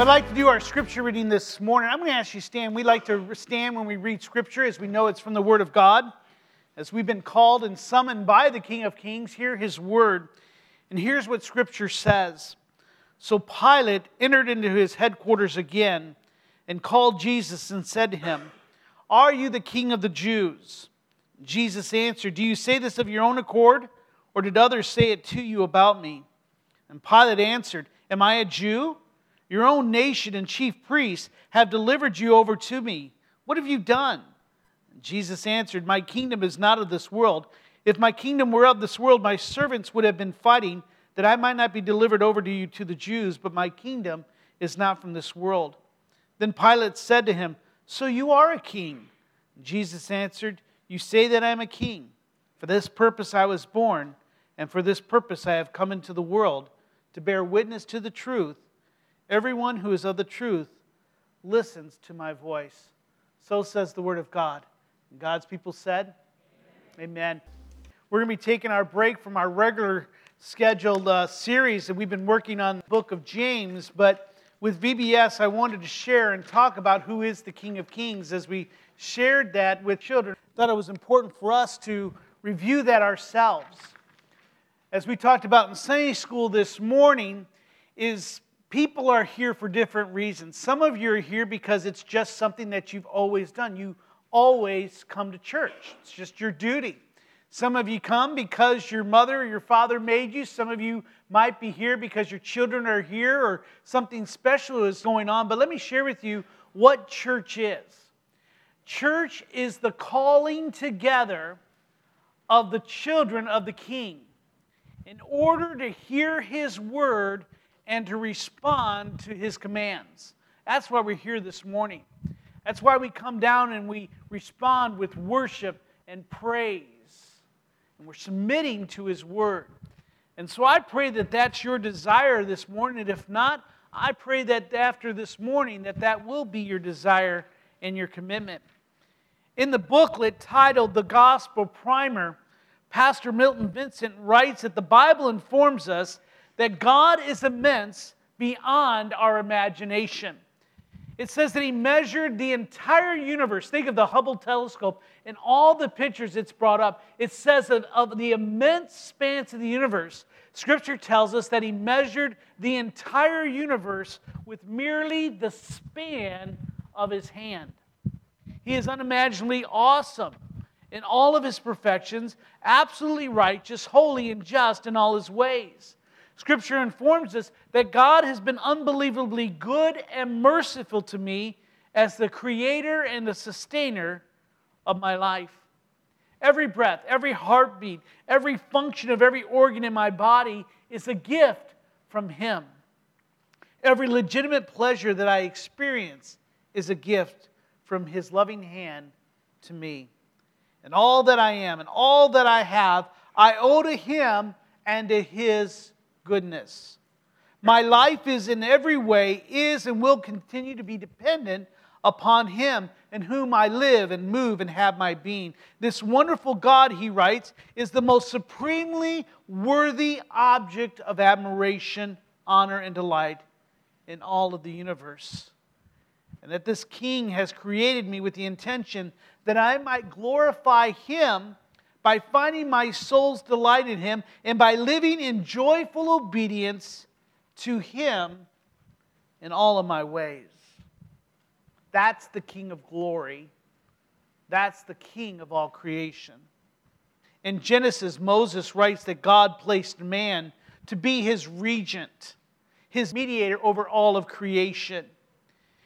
I'd like to do our scripture reading this morning. I'm going to ask you stand. We like to stand when we read scripture as we know it's from the Word of God. As we've been called and summoned by the King of Kings, hear his word. And here's what scripture says So Pilate entered into his headquarters again and called Jesus and said to him, Are you the king of the Jews? Jesus answered, Do you say this of your own accord, or did others say it to you about me? And Pilate answered, Am I a Jew? Your own nation and chief priests have delivered you over to me. What have you done? Jesus answered, My kingdom is not of this world. If my kingdom were of this world, my servants would have been fighting that I might not be delivered over to you to the Jews, but my kingdom is not from this world. Then Pilate said to him, So you are a king? Jesus answered, You say that I am a king. For this purpose I was born, and for this purpose I have come into the world, to bear witness to the truth. Everyone who is of the truth listens to my voice. So says the word of God. God's people said, Amen. Amen. We're going to be taking our break from our regular scheduled uh, series that we've been working on the book of James, but with VBS, I wanted to share and talk about who is the King of Kings as we shared that with children. I thought it was important for us to review that ourselves. As we talked about in Sunday school this morning, is people are here for different reasons. Some of you are here because it's just something that you've always done. You always come to church, it's just your duty. Some of you come because your mother or your father made you. Some of you might be here because your children are here or something special is going on. But let me share with you what church is. Church is the calling together of the children of the king in order to hear his word and to respond to his commands. That's why we're here this morning. That's why we come down and we respond with worship and praise. And we're submitting to his word. And so I pray that that's your desire this morning. And if not, I pray that after this morning that that will be your desire and your commitment. In the booklet titled The Gospel Primer, Pastor Milton Vincent writes that the Bible informs us that God is immense beyond our imagination. It says that he measured the entire universe. Think of the Hubble telescope and all the pictures it's brought up. It says that of the immense spans of the universe, Scripture tells us that he measured the entire universe with merely the span of his hand. He is unimaginably awesome in all of his perfections, absolutely righteous, holy, and just in all his ways. Scripture informs us that God has been unbelievably good and merciful to me as the creator and the sustainer of my life. Every breath, every heartbeat, every function of every organ in my body is a gift from Him. Every legitimate pleasure that I experience is a gift from His loving hand to me. And all that I am and all that I have, I owe to Him and to His goodness. My life is in every way, is and will continue to be dependent upon Him in whom I live and move and have my being. This wonderful God, he writes, is the most supremely worthy object of admiration, honor, and delight in all of the universe. And that this King has created me with the intention that I might glorify Him by finding my soul's delight in Him and by living in joyful obedience to Him in all of my ways. That's the King of glory. That's the King of all creation. In Genesis, Moses writes that God placed man to be his regent, his mediator over all of creation.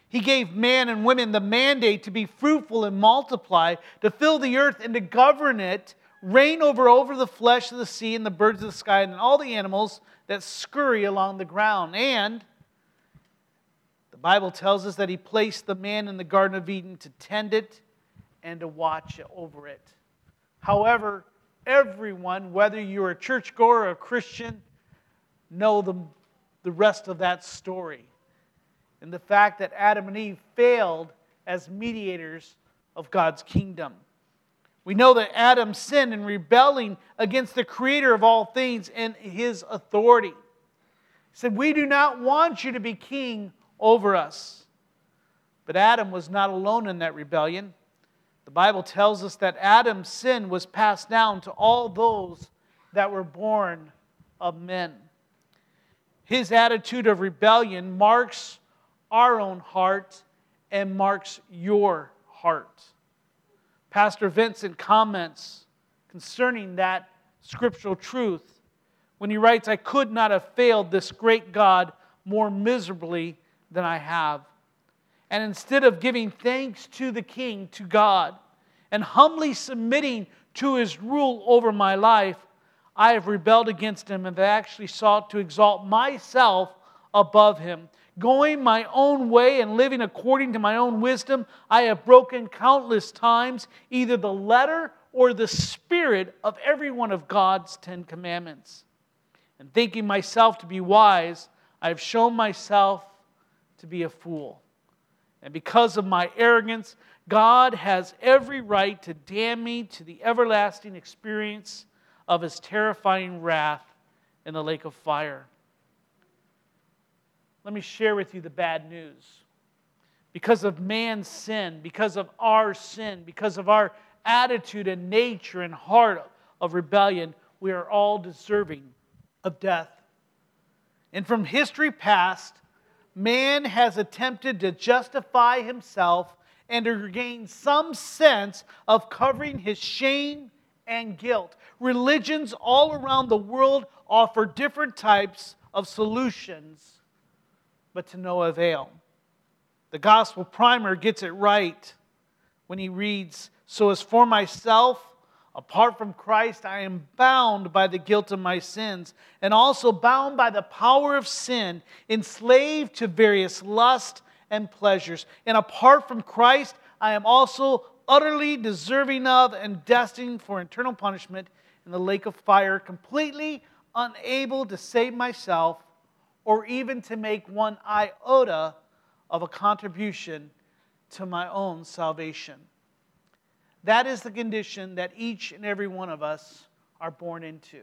He gave man and women the mandate to be fruitful and multiply, to fill the earth and to govern it reign over over the flesh of the sea and the birds of the sky and all the animals that scurry along the ground. And the Bible tells us that he placed the man in the Garden of Eden to tend it and to watch over it. However, everyone, whether you're a churchgoer or a Christian, know the, the rest of that story. And the fact that Adam and Eve failed as mediators of God's kingdom. We know that Adam sinned in rebelling against the creator of all things and his authority. He said, We do not want you to be king over us. But Adam was not alone in that rebellion. The Bible tells us that Adam's sin was passed down to all those that were born of men. His attitude of rebellion marks our own heart and marks your heart. Pastor Vincent comments concerning that scriptural truth when he writes, I could not have failed this great God more miserably than I have. And instead of giving thanks to the king, to God, and humbly submitting to his rule over my life, I have rebelled against him and have actually sought to exalt myself above him. Going my own way and living according to my own wisdom, I have broken countless times either the letter or the spirit of every one of God's Ten Commandments. And thinking myself to be wise, I have shown myself to be a fool. And because of my arrogance, God has every right to damn me to the everlasting experience of his terrifying wrath in the lake of fire let me share with you the bad news. Because of man's sin, because of our sin, because of our attitude and nature and heart of rebellion, we are all deserving of death. And from history past, man has attempted to justify himself and to gain some sense of covering his shame and guilt. Religions all around the world offer different types of solutions but to no avail. The gospel primer gets it right when he reads So, as for myself, apart from Christ, I am bound by the guilt of my sins, and also bound by the power of sin, enslaved to various lusts and pleasures. And apart from Christ, I am also utterly deserving of and destined for eternal punishment in the lake of fire, completely unable to save myself or even to make one iota of a contribution to my own salvation. That is the condition that each and every one of us are born into.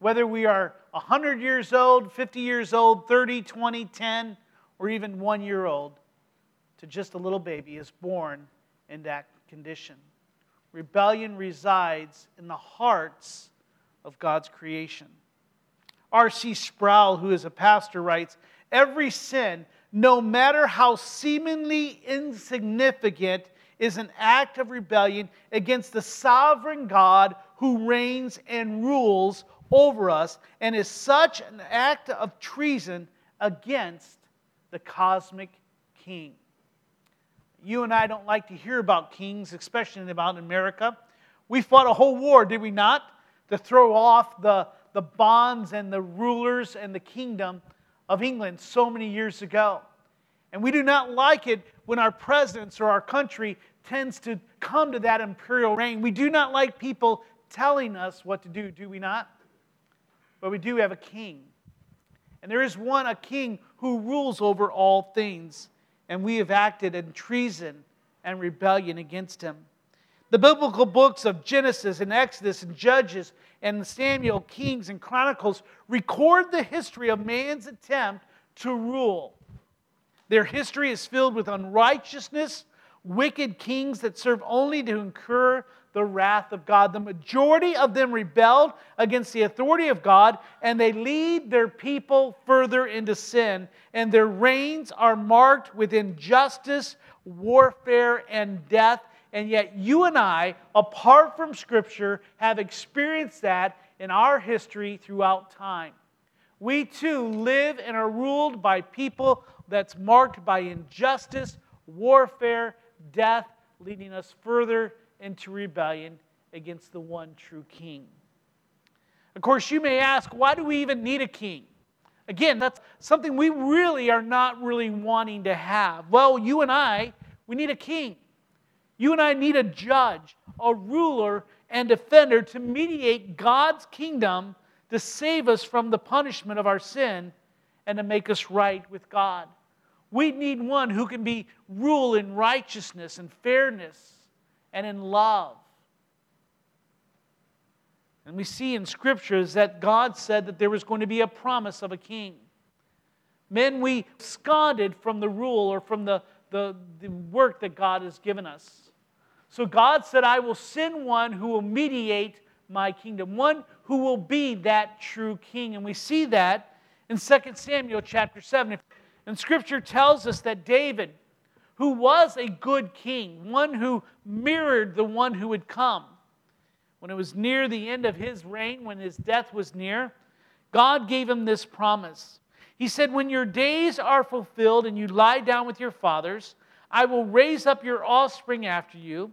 Whether we are 100 years old, 50 years old, 30, 20, 10, or even one year old, to just a little baby is born in that condition. Rebellion resides in the hearts of God's creation. R.C. Sproul, who is a pastor, writes Every sin, no matter how seemingly insignificant, is an act of rebellion against the sovereign God who reigns and rules over us, and is such an act of treason against the cosmic king. You and I don't like to hear about kings, especially about America. We fought a whole war, did we not? To throw off the the bonds and the rulers and the kingdom of England so many years ago. And we do not like it when our presidents or our country tends to come to that imperial reign. We do not like people telling us what to do, do we not? But we do have a king. And there is one, a king, who rules over all things. And we have acted in treason and rebellion against him. The biblical books of Genesis and Exodus and Judges and Samuel, Kings, and Chronicles record the history of man's attempt to rule. Their history is filled with unrighteousness, wicked kings that serve only to incur the wrath of God. The majority of them rebelled against the authority of God, and they lead their people further into sin. And their reigns are marked with injustice, warfare, and death and yet, you and I, apart from Scripture, have experienced that in our history throughout time. We too live and are ruled by people that's marked by injustice, warfare, death, leading us further into rebellion against the one true King. Of course, you may ask, why do we even need a king? Again, that's something we really are not really wanting to have. Well, you and I, we need a king. You and I need a judge, a ruler, and defender to mediate God's kingdom to save us from the punishment of our sin and to make us right with God. We need one who can be rule in righteousness and fairness and in love. And we see in scriptures that God said that there was going to be a promise of a king. Men, we absconded from the rule or from the, the, the work that God has given us. So God said, I will send one who will mediate my kingdom, one who will be that true king. And we see that in 2 Samuel chapter 7. And scripture tells us that David, who was a good king, one who mirrored the one who would come, when it was near the end of his reign, when his death was near, God gave him this promise. He said, When your days are fulfilled and you lie down with your fathers, I will raise up your offspring after you,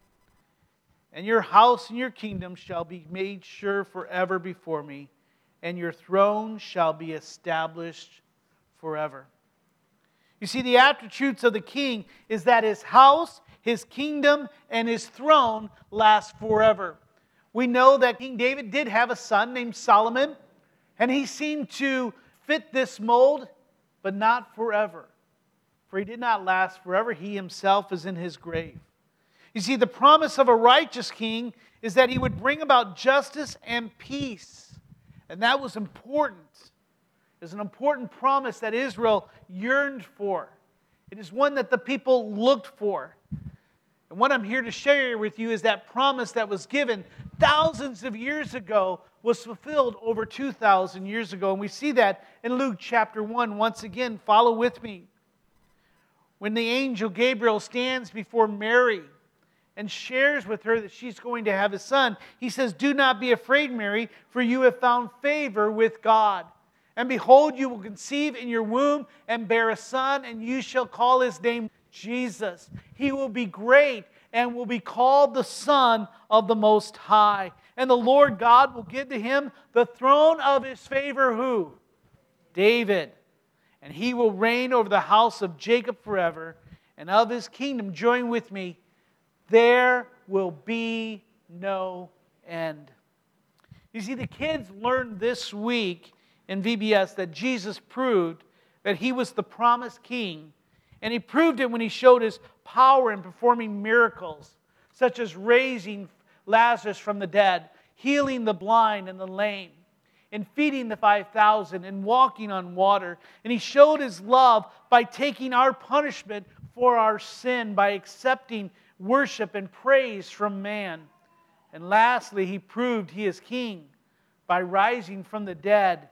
And your house and your kingdom shall be made sure forever before me, and your throne shall be established forever. You see, the attributes of the king is that his house, his kingdom, and his throne last forever. We know that King David did have a son named Solomon, and he seemed to fit this mold, but not forever. For he did not last forever. He himself is in his grave. You see, the promise of a righteous king is that he would bring about justice and peace. And that was important. It was an important promise that Israel yearned for. It is one that the people looked for. And what I'm here to share with you is that promise that was given thousands of years ago was fulfilled over 2,000 years ago. And we see that in Luke chapter 1. Once again, follow with me. When the angel Gabriel stands before Mary and shares with her that she's going to have a son, he says, Do not be afraid, Mary, for you have found favor with God. And behold, you will conceive in your womb and bear a son, and you shall call his name Jesus. He will be great and will be called the Son of the Most High. And the Lord God will give to him the throne of his favor, who? David. And he will reign over the house of Jacob forever, and of his kingdom, join with me, there will be no end. You see, the kids learned this week in VBS that Jesus proved that he was the promised king and he proved it when he showed his power in performing miracles, such as raising Lazarus from the dead, healing the blind and the lame, and feeding the 5,000, and walking on water. And he showed his love by taking our punishment for our sin, by accepting worship and praise from man. And lastly, he proved he is king by rising from the dead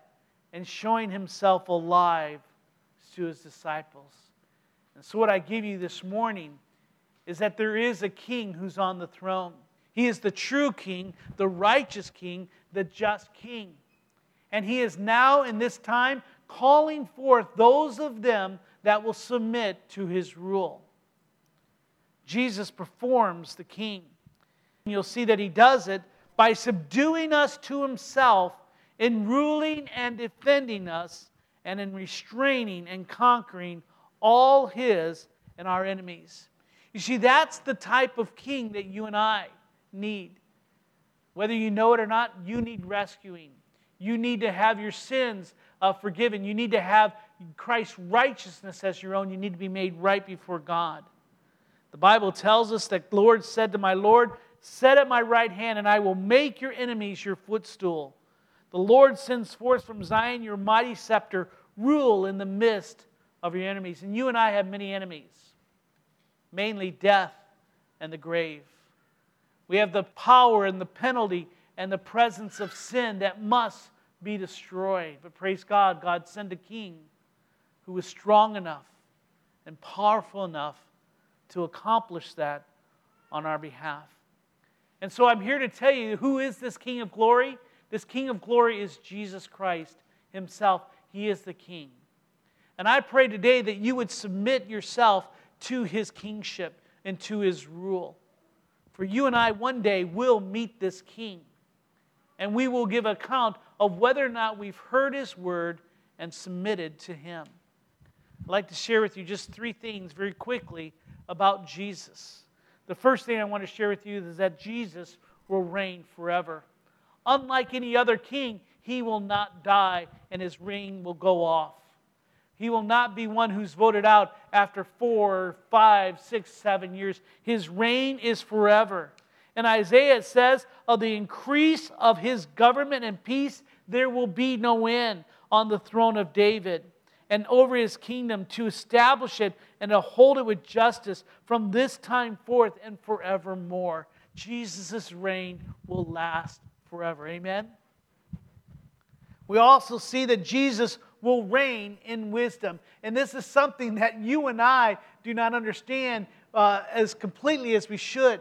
and showing himself alive to his disciples. And so, what I give you this morning is that there is a king who's on the throne. He is the true king, the righteous king, the just king. And he is now, in this time, calling forth those of them that will submit to his rule. Jesus performs the king. And you'll see that he does it by subduing us to himself in ruling and defending us and in restraining and conquering all his and our enemies. You see, that's the type of king that you and I need. Whether you know it or not, you need rescuing. You need to have your sins uh, forgiven. You need to have Christ's righteousness as your own. You need to be made right before God. The Bible tells us that the Lord said to my Lord, Set at my right hand, and I will make your enemies your footstool. The Lord sends forth from Zion your mighty scepter, rule in the midst of your enemies. And you and I have many enemies, mainly death and the grave. We have the power and the penalty and the presence of sin that must be destroyed. But praise God, God sent a king who is strong enough and powerful enough to accomplish that on our behalf. And so I'm here to tell you who is this King of glory? This King of glory is Jesus Christ himself. He is the King. And I pray today that you would submit yourself to his kingship and to his rule. For you and I one day will meet this King. And we will give account of whether or not we've heard his word and submitted to him. I'd like to share with you just three things very quickly about Jesus. The first thing I want to share with you is that Jesus will reign forever. Unlike any other king, he will not die and his reign will go off. He will not be one who's voted out after four, five, six, seven years. His reign is forever. And Isaiah says, of the increase of his government and peace, there will be no end on the throne of David and over his kingdom to establish it and to hold it with justice from this time forth and forevermore. Jesus' reign will last forever. Amen? We also see that Jesus will reign in wisdom. And this is something that you and I do not understand uh, as completely as we should.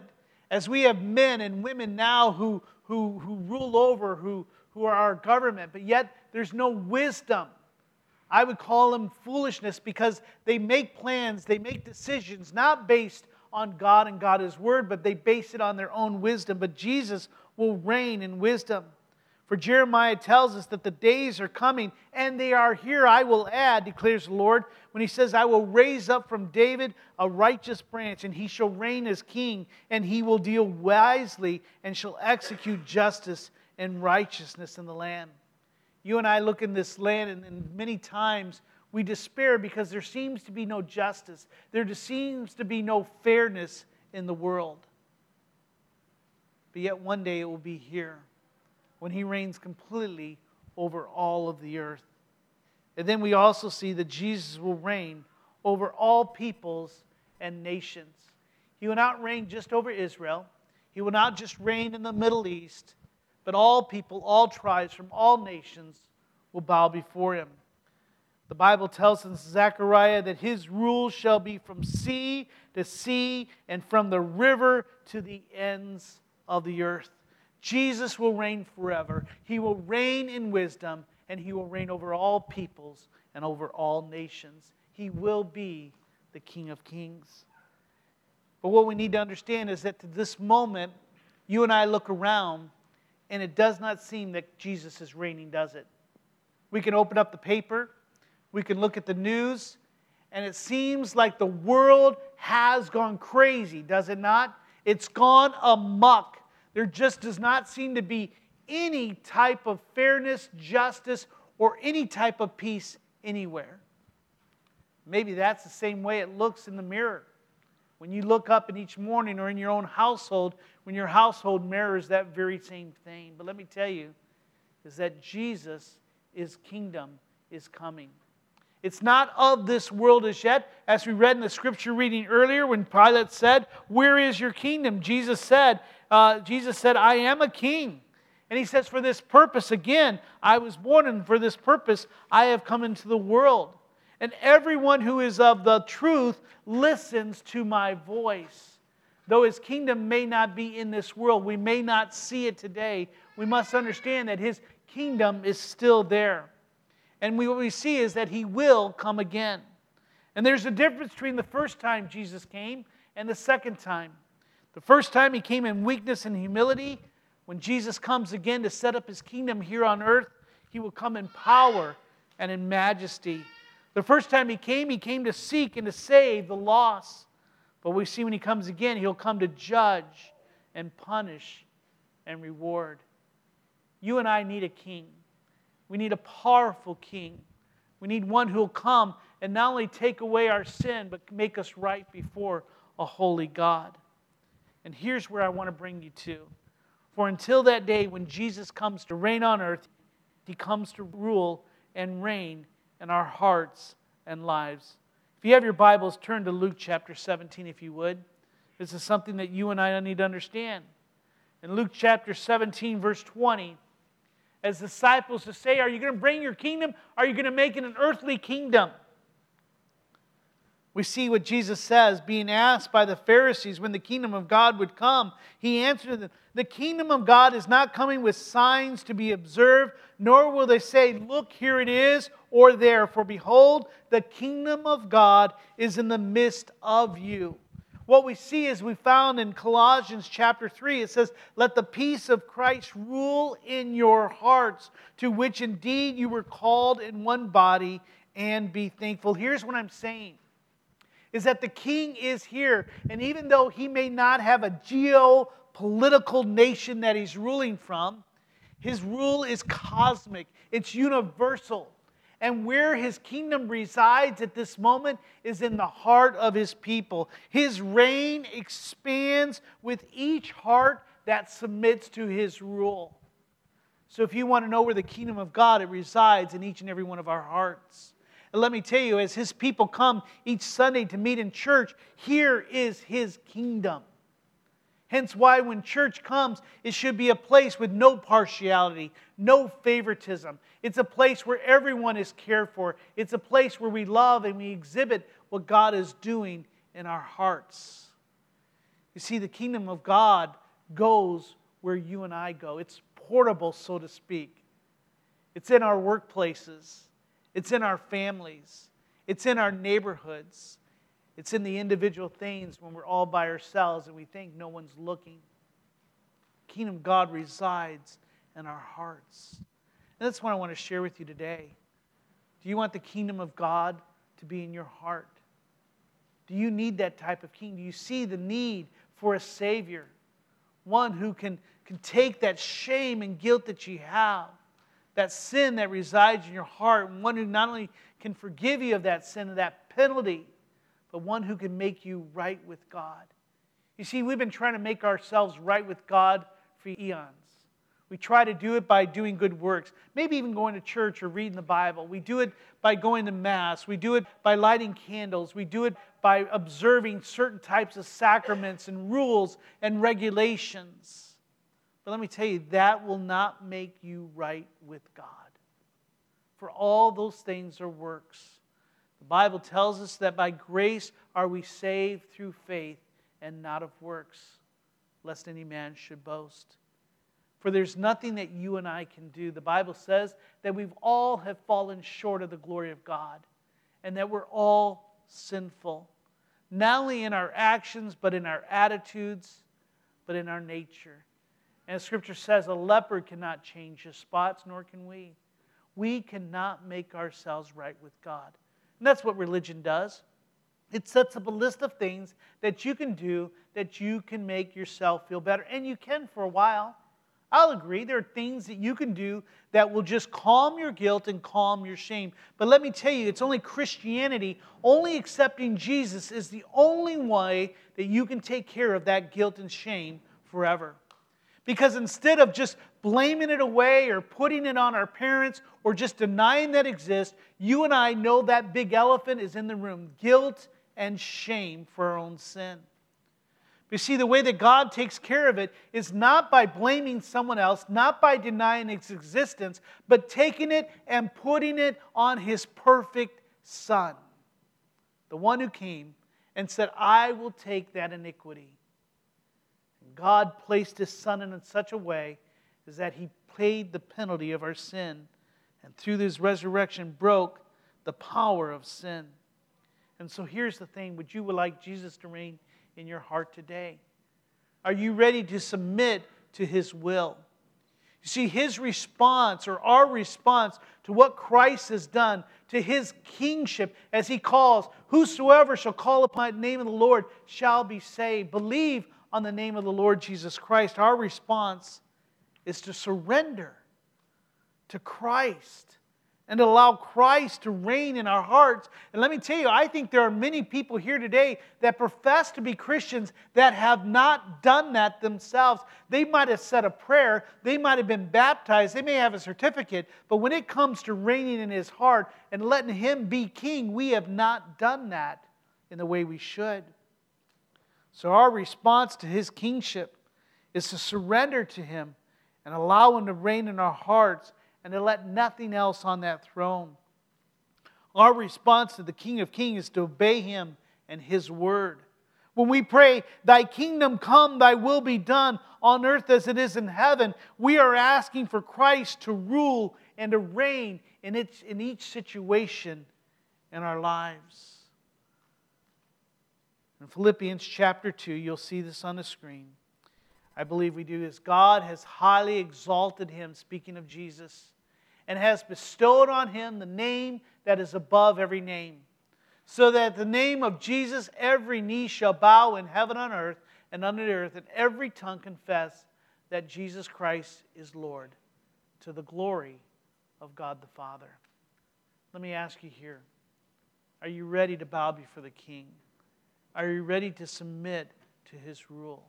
As we have men and women now who, who, who rule over, who, who are our government, but yet there's no wisdom. I would call them foolishness because they make plans, they make decisions not based on God and God His Word, but they base it on their own wisdom. But Jesus will reign in wisdom. For Jeremiah tells us that the days are coming, and they are here, I will add, declares the Lord, when he says, I will raise up from David a righteous branch, and he shall reign as king, and he will deal wisely, and shall execute justice and righteousness in the land. You and I look in this land, and, and many times we despair because there seems to be no justice. There seems to be no fairness in the world. But yet one day it will be here when he reigns completely over all of the earth. And then we also see that Jesus will reign over all peoples and nations. He will not reign just over Israel, he will not just reign in the Middle East, but all people, all tribes from all nations will bow before him. The Bible tells in Zechariah that his rule shall be from sea to sea and from the river to the ends of the earth. Jesus will reign forever. He will reign in wisdom, and he will reign over all peoples and over all nations. He will be the King of Kings. But what we need to understand is that to this moment, you and I look around, and it does not seem that Jesus is reigning, does it? We can open up the paper, we can look at the news, and it seems like the world has gone crazy, does it not? It's gone amuck. There just does not seem to be any type of fairness, justice, or any type of peace anywhere. Maybe that's the same way it looks in the mirror. When you look up in each morning or in your own household, when your household mirrors that very same thing. But let me tell you, is that Jesus' is kingdom is coming. It's not of this world as yet. As we read in the scripture reading earlier, when Pilate said, Where is your kingdom? Jesus said, uh, Jesus said, I am a king. And he says, For this purpose, again, I was born, and for this purpose I have come into the world. And everyone who is of the truth listens to my voice. Though his kingdom may not be in this world, we may not see it today, we must understand that his kingdom is still there. And we, what we see is that he will come again. And there's a difference between the first time Jesus came and the second time. The first time he came in weakness and humility. When Jesus comes again to set up his kingdom here on earth, he will come in power and in majesty. The first time he came, he came to seek and to save the lost. But we see when he comes again, he'll come to judge and punish and reward. You and I need a king. We need a powerful king. We need one who will come and not only take away our sin, but make us right before a holy God. And here's where I want to bring you to. For until that day when Jesus comes to reign on earth, he comes to rule and reign in our hearts and lives. If you have your Bibles, turn to Luke chapter 17, if you would. This is something that you and I need to understand. In Luke chapter 17, verse 20, as disciples to say, Are you going to bring your kingdom? Are you going to make it an earthly kingdom? We see what Jesus says, being asked by the Pharisees when the kingdom of God would come. He answered them, The kingdom of God is not coming with signs to be observed, nor will they say, Look, here it is, or there. For behold, the kingdom of God is in the midst of you. What we see is we found in Colossians chapter 3, it says, Let the peace of Christ rule in your hearts, to which indeed you were called in one body, and be thankful. Here's what I'm saying is that the king is here. And even though he may not have a geopolitical nation that he's ruling from, his rule is cosmic, it's universal. And where his kingdom resides at this moment is in the heart of his people. His reign expands with each heart that submits to his rule. So, if you want to know where the kingdom of God it resides in each and every one of our hearts. And let me tell you, as his people come each Sunday to meet in church, here is his kingdom. Hence, why when church comes, it should be a place with no partiality, no favoritism. It's a place where everyone is cared for. It's a place where we love and we exhibit what God is doing in our hearts. You see, the kingdom of God goes where you and I go, it's portable, so to speak. It's in our workplaces, it's in our families, it's in our neighborhoods, it's in the individual things when we're all by ourselves and we think no one's looking. Kingdom of God resides in our hearts. And that's what I want to share with you today. Do you want the kingdom of God to be in your heart? Do you need that type of king? Do you see the need for a Savior? One who can, can take that shame and guilt that you have that sin that resides in your heart, and one who not only can forgive you of that sin and that penalty, but one who can make you right with God. You see, we've been trying to make ourselves right with God for eons. We try to do it by doing good works, maybe even going to church or reading the Bible. We do it by going to Mass. We do it by lighting candles. We do it by observing certain types of sacraments and rules and regulations. But let me tell you, that will not make you right with God. For all those things are works. The Bible tells us that by grace are we saved through faith and not of works, lest any man should boast. For there's nothing that you and I can do. The Bible says that we've all have fallen short of the glory of God and that we're all sinful, not only in our actions, but in our attitudes, but in our nature. And Scripture says a leopard cannot change his spots, nor can we. We cannot make ourselves right with God. And that's what religion does. It sets up a list of things that you can do that you can make yourself feel better. And you can for a while. I'll agree, there are things that you can do that will just calm your guilt and calm your shame. But let me tell you, it's only Christianity, only accepting Jesus is the only way that you can take care of that guilt and shame forever. Because instead of just blaming it away or putting it on our parents or just denying that exists, you and I know that big elephant is in the room guilt and shame for our own sin. You see, the way that God takes care of it is not by blaming someone else, not by denying its existence, but taking it and putting it on His perfect Son, the one who came and said, I will take that iniquity God placed his son in such a way is that he paid the penalty of our sin and through his resurrection broke the power of sin. And so here's the thing would you like Jesus to reign in your heart today? Are you ready to submit to his will? You see, his response or our response to what Christ has done, to his kingship, as he calls, Whosoever shall call upon the name of the Lord shall be saved. Believe on the name of the Lord Jesus Christ, our response is to surrender to Christ and allow Christ to reign in our hearts. And let me tell you, I think there are many people here today that profess to be Christians that have not done that themselves. They might have said a prayer, they might have been baptized, they may have a certificate, but when it comes to reigning in his heart and letting him be king, we have not done that in the way we should. So, our response to his kingship is to surrender to him and allow him to reign in our hearts and to let nothing else on that throne. Our response to the King of Kings is to obey him and His Word. When we pray, Thy kingdom come, Thy will be done on earth as it is in heaven, we are asking for Christ to rule and to reign in, each, situation in our lives. In Philippians chapter 2, you'll see this on the screen. I believe we do is God has highly exalted him, speaking of Jesus, and has bestowed on him the name that is above every name, so that the name of Jesus every knee shall bow in heaven on earth and under the earth, and every tongue confess that Jesus Christ is Lord, to the glory of God the Father. Let me ask you here are you ready to bow before the King? Are you ready to submit to his rule?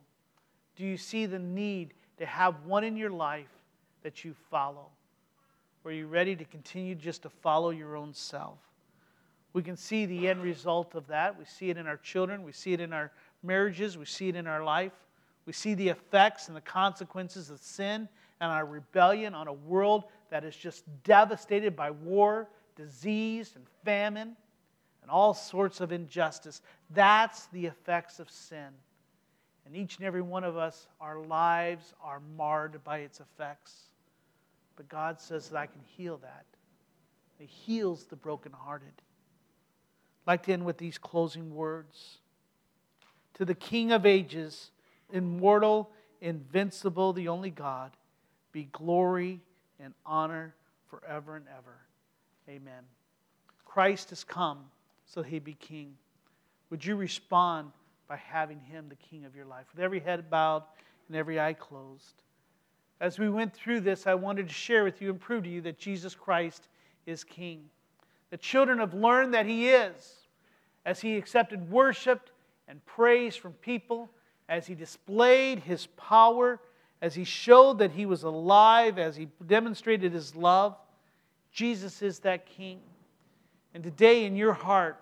Do you see the need to have one in your life that you follow? Or are you ready to continue just to follow your own self? We can see the end result of that. We see it in our children, we see it in our marriages, we see it in our life. We see the effects and the consequences of sin and our rebellion on a world that is just devastated by war, disease, and famine and all sorts of injustice. That's the effects of sin. And each and every one of us, our lives are marred by its effects. But God says that I can heal that. He heals the brokenhearted. I'd like to end with these closing words. To the King of ages, immortal, invincible, the only God, be glory and honor forever and ever. Amen. Christ has come so he be king. Would you respond by having him the king of your life? With every head bowed and every eye closed. As we went through this, I wanted to share with you and prove to you that Jesus Christ is king. The children have learned that he is as he accepted worship and praise from people, as he displayed his power, as he showed that he was alive, as he demonstrated his love. Jesus is that king. And today, in your heart,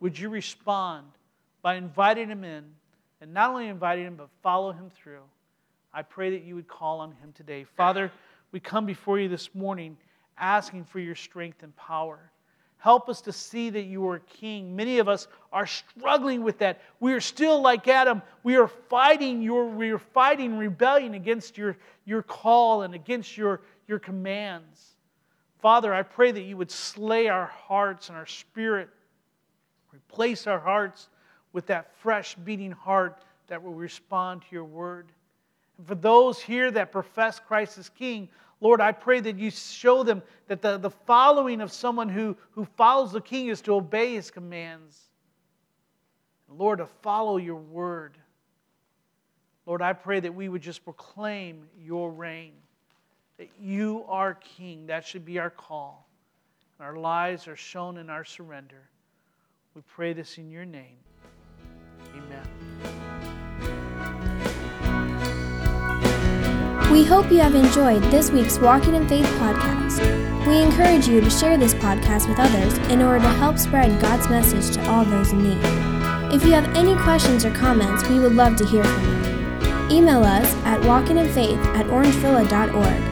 would you respond by inviting him in and not only inviting him, but follow him through? I pray that you would call on him today. Father, we come before you this morning asking for your strength and power. Help us to see that you are king. Many of us are struggling with that. We are still like Adam. We are fighting your we are fighting rebellion against your, your call and against your, your commands. Father, I pray that you would slay our hearts and our spirit. Replace our hearts with that fresh beating heart that will respond to your word. And for those here that profess Christ as King, Lord, I pray that you show them that the, the following of someone who, who follows the King is to obey his commands. Lord, to follow your word. Lord, I pray that we would just proclaim your reign that you are King. That should be our call. Our lives are shown in our surrender. We pray this in your name. Amen. We hope you have enjoyed this week's Walking in Faith podcast. We encourage you to share this podcast with others in order to help spread God's message to all those in need. If you have any questions or comments, we would love to hear from you. Email us at walkinginfaith at orangevilla.org.